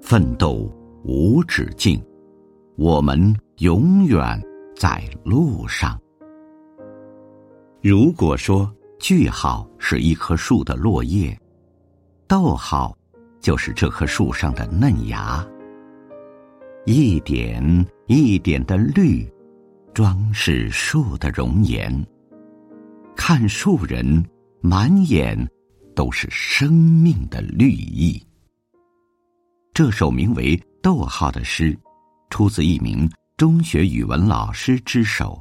奋斗无止境，我们永远在路上。如果说句号是一棵树的落叶，逗号就是这棵树上的嫩芽。一点一点的绿，装饰树的容颜。看树人满眼都是生命的绿意。这首名为《逗号》的诗，出自一名中学语文老师之手。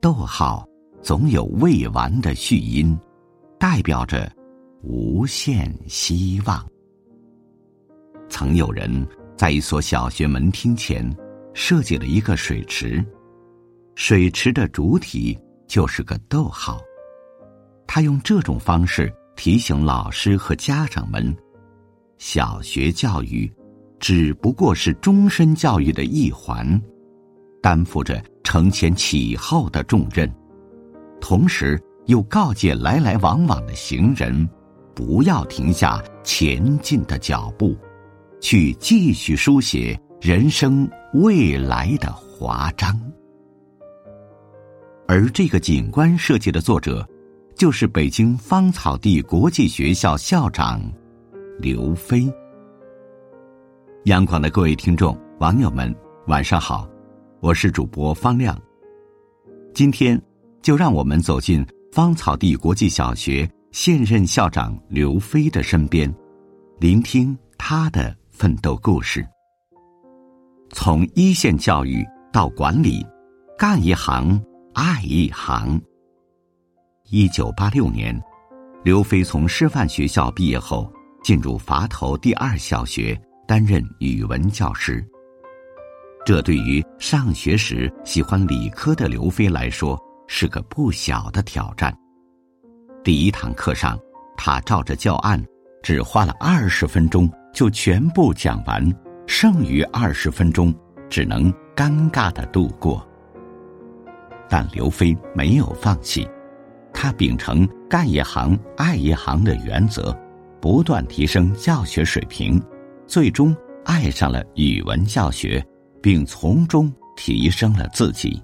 逗号总有未完的序音，代表着无限希望。曾有人。在一所小学门厅前，设计了一个水池，水池的主体就是个逗号。他用这种方式提醒老师和家长们：小学教育只不过是终身教育的一环，担负着承前启后的重任。同时，又告诫来来往往的行人，不要停下前进的脚步。去继续书写人生未来的华章，而这个景观设计的作者，就是北京芳草地国际学校校长刘飞。央广的各位听众、网友们，晚上好，我是主播方亮。今天，就让我们走进芳草地国际小学现任校长刘飞的身边，聆听他的。奋斗故事，从一线教育到管理，干一行爱一行。一九八六年，刘飞从师范学校毕业后，进入垡头第二小学担任语文教师。这对于上学时喜欢理科的刘飞来说是个不小的挑战。第一堂课上，他照着教案，只花了二十分钟。就全部讲完，剩余二十分钟只能尴尬的度过。但刘飞没有放弃，他秉承干一行爱一行的原则，不断提升教学水平，最终爱上了语文教学，并从中提升了自己。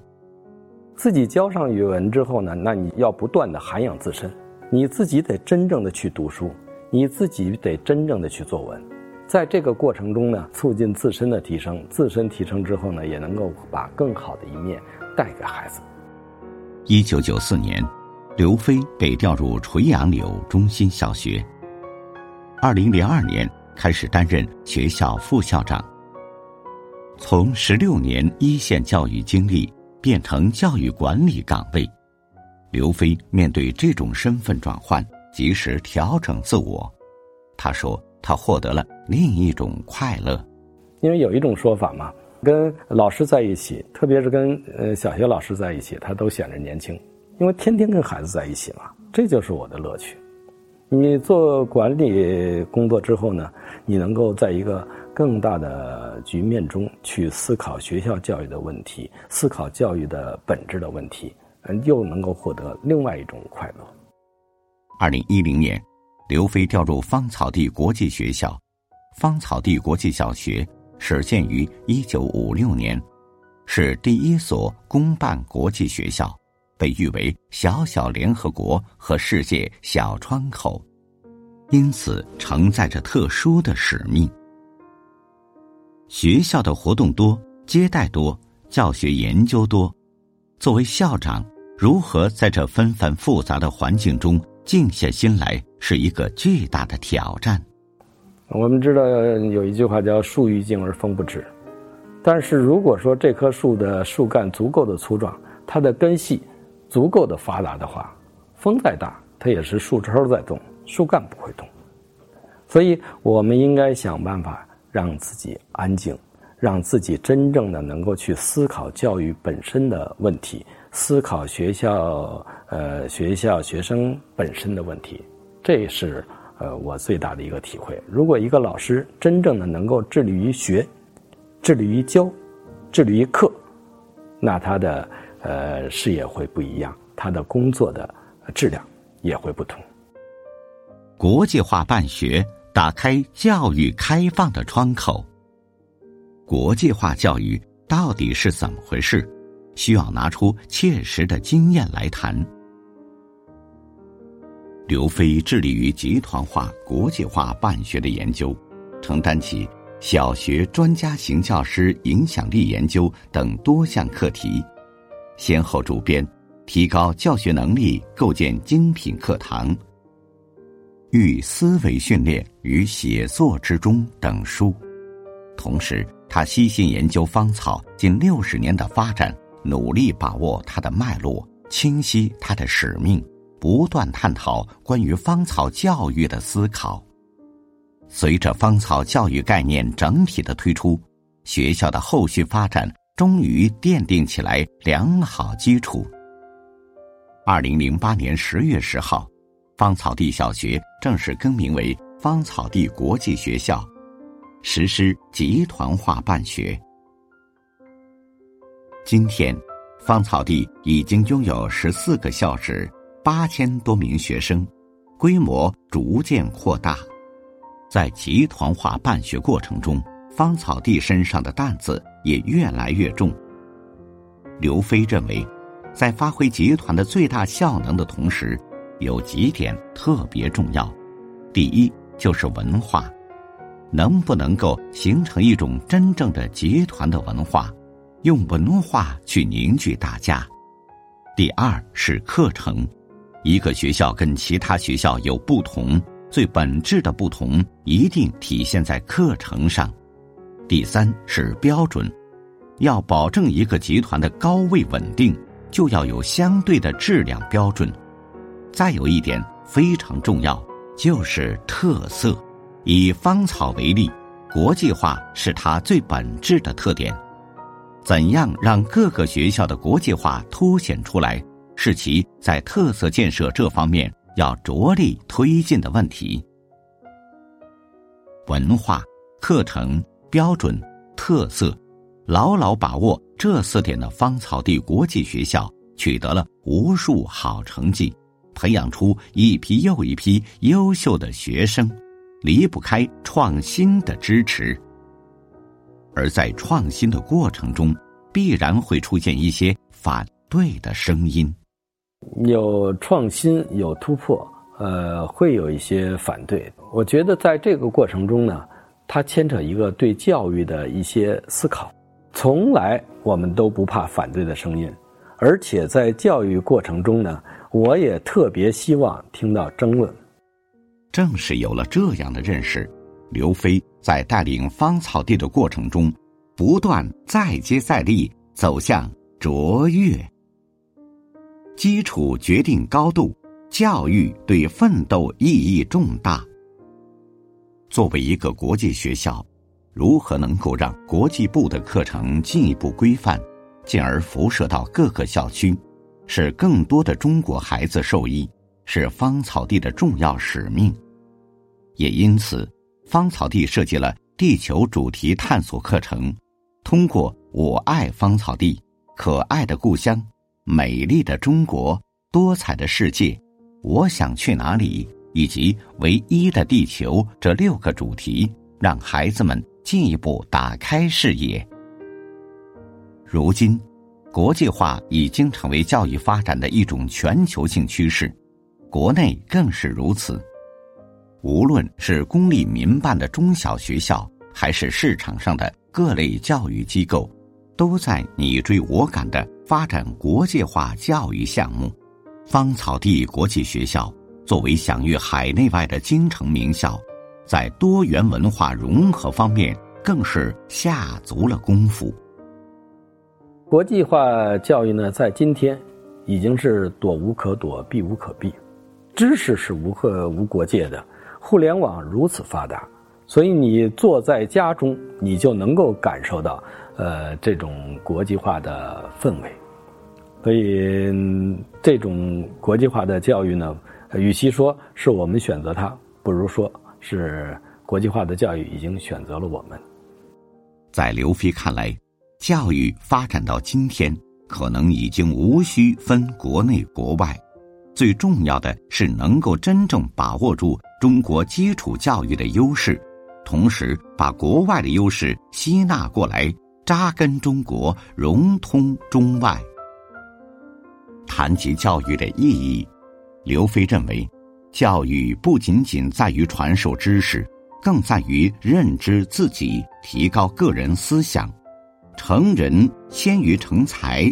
自己教上语文之后呢，那你要不断的涵养自身，你自己得真正的去读书，你自己得真正的去作文。在这个过程中呢，促进自身的提升，自身提升之后呢，也能够把更好的一面带给孩子。一九九四年，刘飞被调入垂杨柳中心小学。二零零二年开始担任学校副校长。从十六年一线教育经历变成教育管理岗位，刘飞面对这种身份转换，及时调整自我。他说。他获得了另一种快乐，因为有一种说法嘛，跟老师在一起，特别是跟呃小学老师在一起，他都显着年轻，因为天天跟孩子在一起嘛，这就是我的乐趣。你做管理工作之后呢，你能够在一个更大的局面中去思考学校教育的问题，思考教育的本质的问题，嗯，又能够获得另外一种快乐。二零一零年。刘飞调入芳草地国际学校，芳草地国际小学始建于一九五六年，是第一所公办国际学校，被誉为“小小联合国”和“世界小窗口”，因此承载着特殊的使命。学校的活动多，接待多，教学研究多，作为校长，如何在这纷繁复杂的环境中？静下心来是一个巨大的挑战。我们知道有一句话叫“树欲静而风不止”，但是如果说这棵树的树干足够的粗壮，它的根系足够的发达的话，风再大，它也是树梢在动，树干不会动。所以，我们应该想办法让自己安静，让自己真正的能够去思考教育本身的问题。思考学校，呃，学校学生本身的问题，这是呃我最大的一个体会。如果一个老师真正的能够致力于学，致力于教，致力于课，那他的呃事业会不一样，他的工作的质量也会不同。国际化办学打开教育开放的窗口。国际化教育到底是怎么回事？需要拿出切实的经验来谈。刘飞致力于集团化、国际化办学的研究，承担起小学专家型教师影响力研究等多项课题，先后主编《提高教学能力，构建精品课堂》《寓思维训练与写作之中》等书。同时，他悉心研究芳草近六十年的发展，努力把握它的脉络，清晰它的使命。不断探讨关于芳草教育的思考。随着芳草教育概念整体的推出，学校的后续发展终于奠定起来良好基础。二零零八年十月十号，芳草地小学正式更名为芳草地国际学校，实施集团化办学。今天，芳草地已经拥有十四个校址。八千多名学生，规模逐渐扩大。在集团化办学过程中，芳草地身上的担子也越来越重。刘飞认为，在发挥集团的最大效能的同时，有几点特别重要。第一，就是文化，能不能够形成一种真正的集团的文化，用文化去凝聚大家。第二是课程。一个学校跟其他学校有不同，最本质的不同一定体现在课程上。第三是标准，要保证一个集团的高位稳定，就要有相对的质量标准。再有一点非常重要，就是特色。以芳草为例，国际化是它最本质的特点。怎样让各个学校的国际化凸显出来？是其在特色建设这方面要着力推进的问题。文化、课程、标准、特色，牢牢把握这四点的芳草地国际学校取得了无数好成绩，培养出一批又一批优秀的学生，离不开创新的支持。而在创新的过程中，必然会出现一些反对的声音。有创新，有突破，呃，会有一些反对。我觉得在这个过程中呢，它牵扯一个对教育的一些思考。从来我们都不怕反对的声音，而且在教育过程中呢，我也特别希望听到争论。正是有了这样的认识，刘飞在带领芳草地的过程中，不断再接再厉，走向卓越。基础决定高度，教育对奋斗意义重大。作为一个国际学校，如何能够让国际部的课程进一步规范，进而辐射到各个校区，使更多的中国孩子受益，是芳草地的重要使命。也因此，芳草地设计了地球主题探索课程，通过“我爱芳草地，可爱的故乡”。美丽的中国，多彩的世界，我想去哪里？以及唯一的地球这六个主题，让孩子们进一步打开视野。如今，国际化已经成为教育发展的一种全球性趋势，国内更是如此。无论是公立民办的中小学校，还是市场上的各类教育机构。都在你追我赶的发展国际化教育项目。芳草地国际学校作为享誉海内外的京城名校，在多元文化融合方面更是下足了功夫。国际化教育呢，在今天已经是躲无可躲、避无可避。知识是无可无国界的，互联网如此发达，所以你坐在家中，你就能够感受到。呃，这种国际化的氛围，所以这种国际化的教育呢，与其说是我们选择它，不如说是国际化的教育已经选择了我们。在刘飞看来，教育发展到今天，可能已经无需分国内国外，最重要的是能够真正把握住中国基础教育的优势，同时把国外的优势吸纳过来，扎根中国，融通中外。谈及教育的意义，刘飞认为，教育不仅仅在于传授知识，更在于认知自己，提高个人思想。成人先于成才，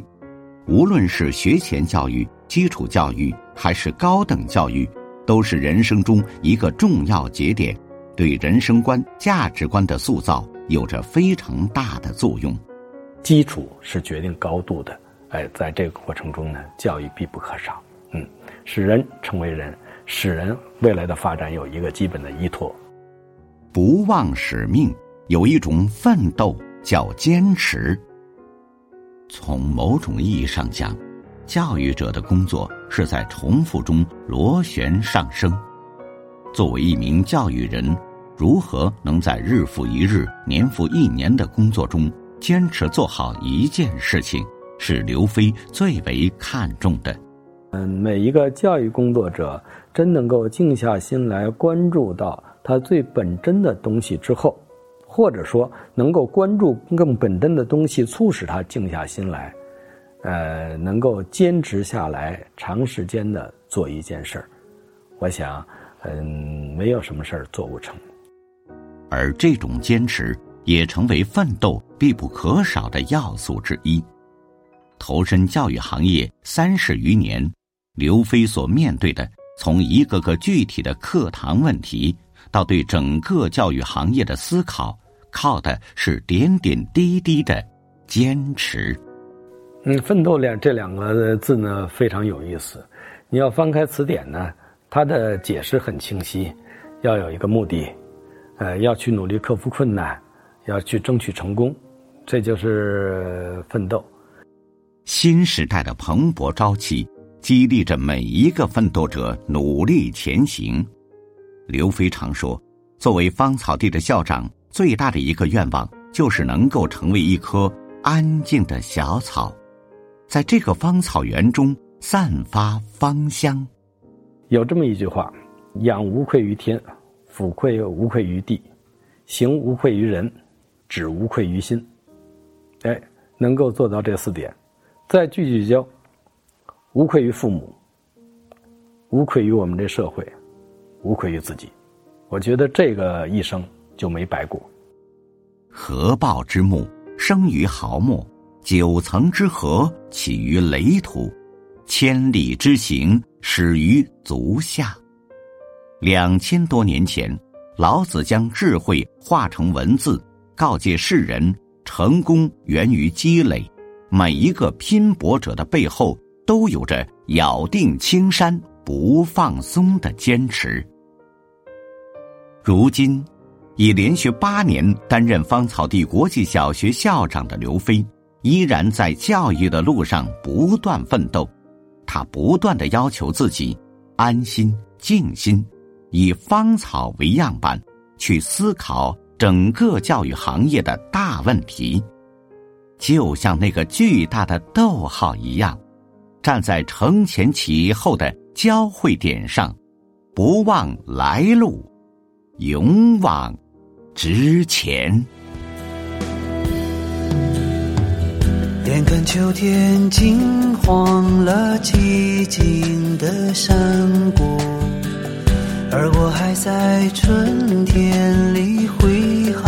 无论是学前教育、基础教育还是高等教育，都是人生中一个重要节点，对人生观、价值观的塑造有着非常大的作用。基础是决定高度的，哎，在这个过程中呢，教育必不可少。嗯，使人成为人，使人未来的发展有一个基本的依托。不忘使命，有一种奋斗。叫坚持。从某种意义上讲，教育者的工作是在重复中螺旋上升。作为一名教育人，如何能在日复一日、年复一年的工作中坚持做好一件事情，是刘飞最为看重的。嗯，每一个教育工作者真能够静下心来关注到他最本真的东西之后。或者说，能够关注更本真的东西，促使他静下心来，呃，能够坚持下来，长时间的做一件事儿。我想，嗯，没有什么事儿做不成。而这种坚持也成为奋斗必不可少的要素之一。投身教育行业三十余年，刘飞所面对的，从一个个具体的课堂问题。到对整个教育行业的思考，靠的是点点滴滴的坚持。嗯，奋斗两这两个字呢非常有意思。你要翻开词典呢，它的解释很清晰，要有一个目的，呃，要去努力克服困难，要去争取成功，这就是奋斗。新时代的蓬勃朝气，激励着每一个奋斗者努力前行。刘飞常说：“作为芳草地的校长，最大的一个愿望就是能够成为一棵安静的小草，在这个芳草园中散发芳香。”有这么一句话：“养无愧于天，抚愧无愧于地，行无愧于人，止无愧于心。”哎，能够做到这四点，再聚聚焦，无愧于父母，无愧于我们这社会。无愧于自己，我觉得这个一生就没白过。合抱之木，生于毫末；九层之河，起于垒土；千里之行，始于足下。两千多年前，老子将智慧化成文字，告诫世人：成功源于积累。每一个拼搏者的背后，都有着咬定青山不放松的坚持。如今，已连续八年担任芳草地国际小学校长的刘飞，依然在教育的路上不断奋斗。他不断的要求自己，安心静心，以芳草为样板，去思考整个教育行业的大问题。就像那个巨大的逗号一样，站在承前启后的交汇点上，不忘来路。勇往直前。眼看秋天金黄了寂静的山谷，而我还在春天里挥毫